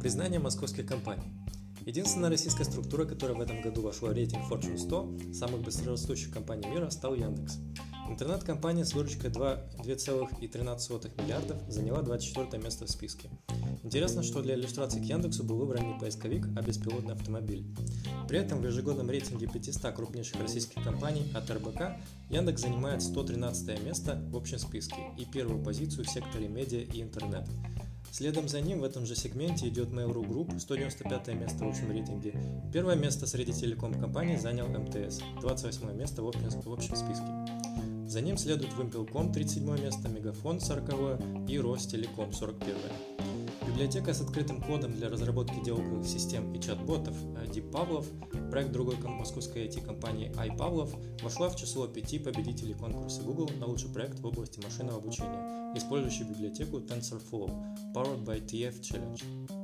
Признание московских компаний. Единственная российская структура, которая в этом году вошла в рейтинг Fortune 100 самых быстрорастущих компаний мира, стал Яндекс. Интернет-компания с выручкой 2,13 миллиардов заняла 24 место в списке. Интересно, что для иллюстрации к Яндексу был выбран не поисковик, а беспилотный автомобиль. При этом в ежегодном рейтинге 500 крупнейших российских компаний от РБК Яндекс занимает 113 место в общем списке и первую позицию в секторе медиа и интернет. Следом за ним в этом же сегменте идет Mail.ru Group, 195 место в общем рейтинге. Первое место среди телеком-компаний занял МТС, 28 место в общем, в общем списке. За ним следует Wimpel.com, 37 место, Мегафон, 40 и Ростелеком, 41 Библиотека с открытым кодом для разработки диалоговых систем и чат-ботов Deep Pavlov, проект другой московской IT-компании iPavlov, вошла в число пяти победителей конкурса Google на лучший проект в области машинного обучения, использующий библиотеку TensorFlow, powered by TF Challenge.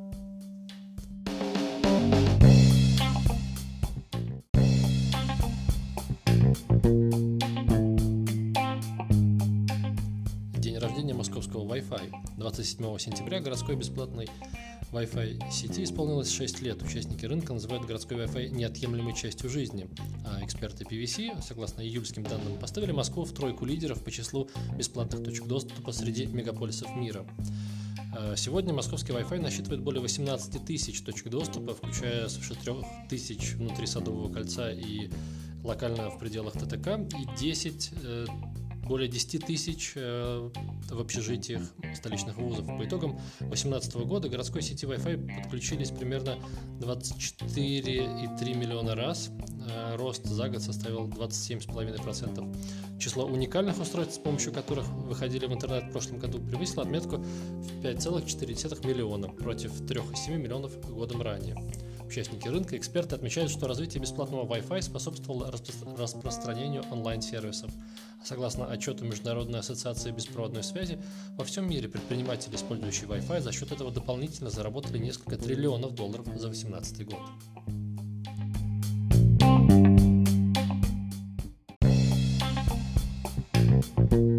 Рождения московского Wi-Fi. 27 сентября городской бесплатной Wi-Fi сети исполнилось 6 лет. Участники рынка называют городской Wi-Fi неотъемлемой частью жизни. А эксперты PVC, согласно июльским данным, поставили Москву в тройку лидеров по числу бесплатных точек доступа среди мегаполисов мира. А сегодня московский Wi-Fi насчитывает более 18 тысяч точек доступа, включая свыше 3 тысяч внутри Садового кольца и локально в пределах ТТК и 10 более 10 тысяч э, в общежитиях столичных вузов. По итогам 2018 года городской сети Wi-Fi подключились примерно 24,3 миллиона раз. Э, рост за год составил 27,5%. Число уникальных устройств, с помощью которых выходили в интернет в прошлом году, превысило отметку в 5,4 миллиона против 3,7 миллионов годом ранее. Участники рынка, эксперты отмечают, что развитие бесплатного Wi-Fi способствовало распро- распространению онлайн-сервисов. Согласно отчету Международной ассоциации беспроводной связи, во всем мире предприниматели, использующие Wi-Fi, за счет этого дополнительно заработали несколько триллионов долларов за 2018 год. Операторы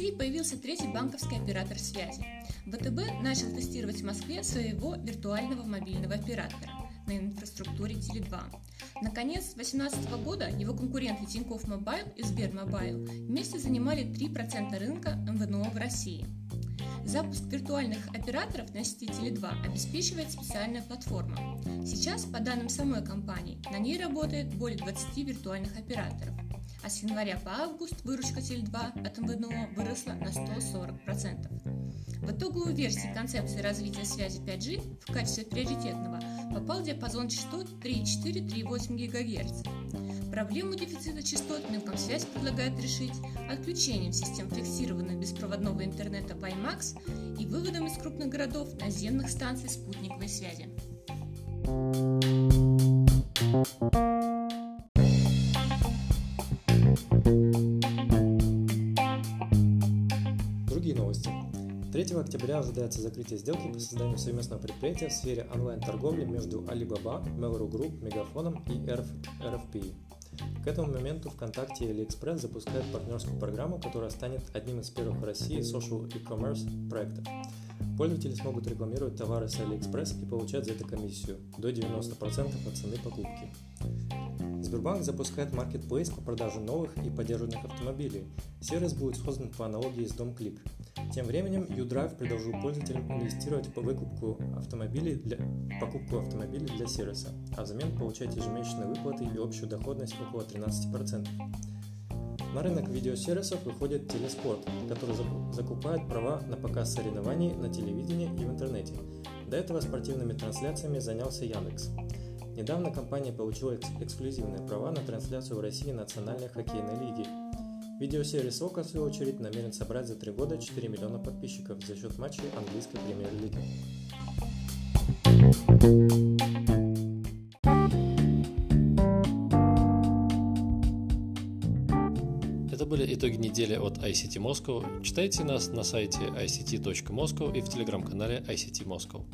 России появился третий банковский оператор связи. ВТБ начал тестировать в Москве своего виртуального мобильного оператора на инфраструктуре Tele2. Наконец, с 2018 года его конкуренты Тинькофф Мобайл и Сбермобайл вместе занимали 3% рынка MVNO в России. Запуск виртуальных операторов на сети Tele2 обеспечивает специальная платформа. Сейчас, по данным самой компании, на ней работает более 20 виртуальных операторов – с января по август выручка Теле2 от МВНО выросла на 140%. В итоговую версию концепции развития связи 5G в качестве приоритетного попал диапазон частот 3,4-3,8 ГГц. Проблему дефицита частот Мелкомсвязь предлагает решить отключением систем фиксированного беспроводного интернета WiMAX и выводом из крупных городов наземных станций спутниковой связи. Другие новости. 3 октября ожидается закрытие сделки по созданию совместного предприятия в сфере онлайн-торговли между Alibaba, Mail.ru Group, Мегафоном и RFP. К этому моменту ВКонтакте и AliExpress запускают партнерскую программу, которая станет одним из первых в России social e-commerce проектов. Пользователи смогут рекламировать товары с AliExpress и получать за это комиссию до 90% от цены покупки. Сбербанк запускает маркетплейс по продаже новых и поддержанных автомобилей. Сервис будет создан по аналогии с DomClick. Тем временем UDrive предложил пользователям инвестировать в выкупку автомобилей для, покупку автомобилей для сервиса, а взамен получать ежемесячные выплаты и общую доходность около 13%. На рынок видеосервисов выходит Телеспорт, который закупает права на показ соревнований на телевидении и в интернете. До этого спортивными трансляциями занялся Яндекс. Недавно компания получила эксклюзивные права на трансляцию в России Национальной хоккейной лиги. Видеосервис ОКО, в свою очередь, намерен собрать за три года 4 миллиона подписчиков за счет матчей английской премьер-лиги. Это были итоги недели от ICT Moscow. Читайте нас на сайте ict.moscow и в телеграм-канале ICT Moscow.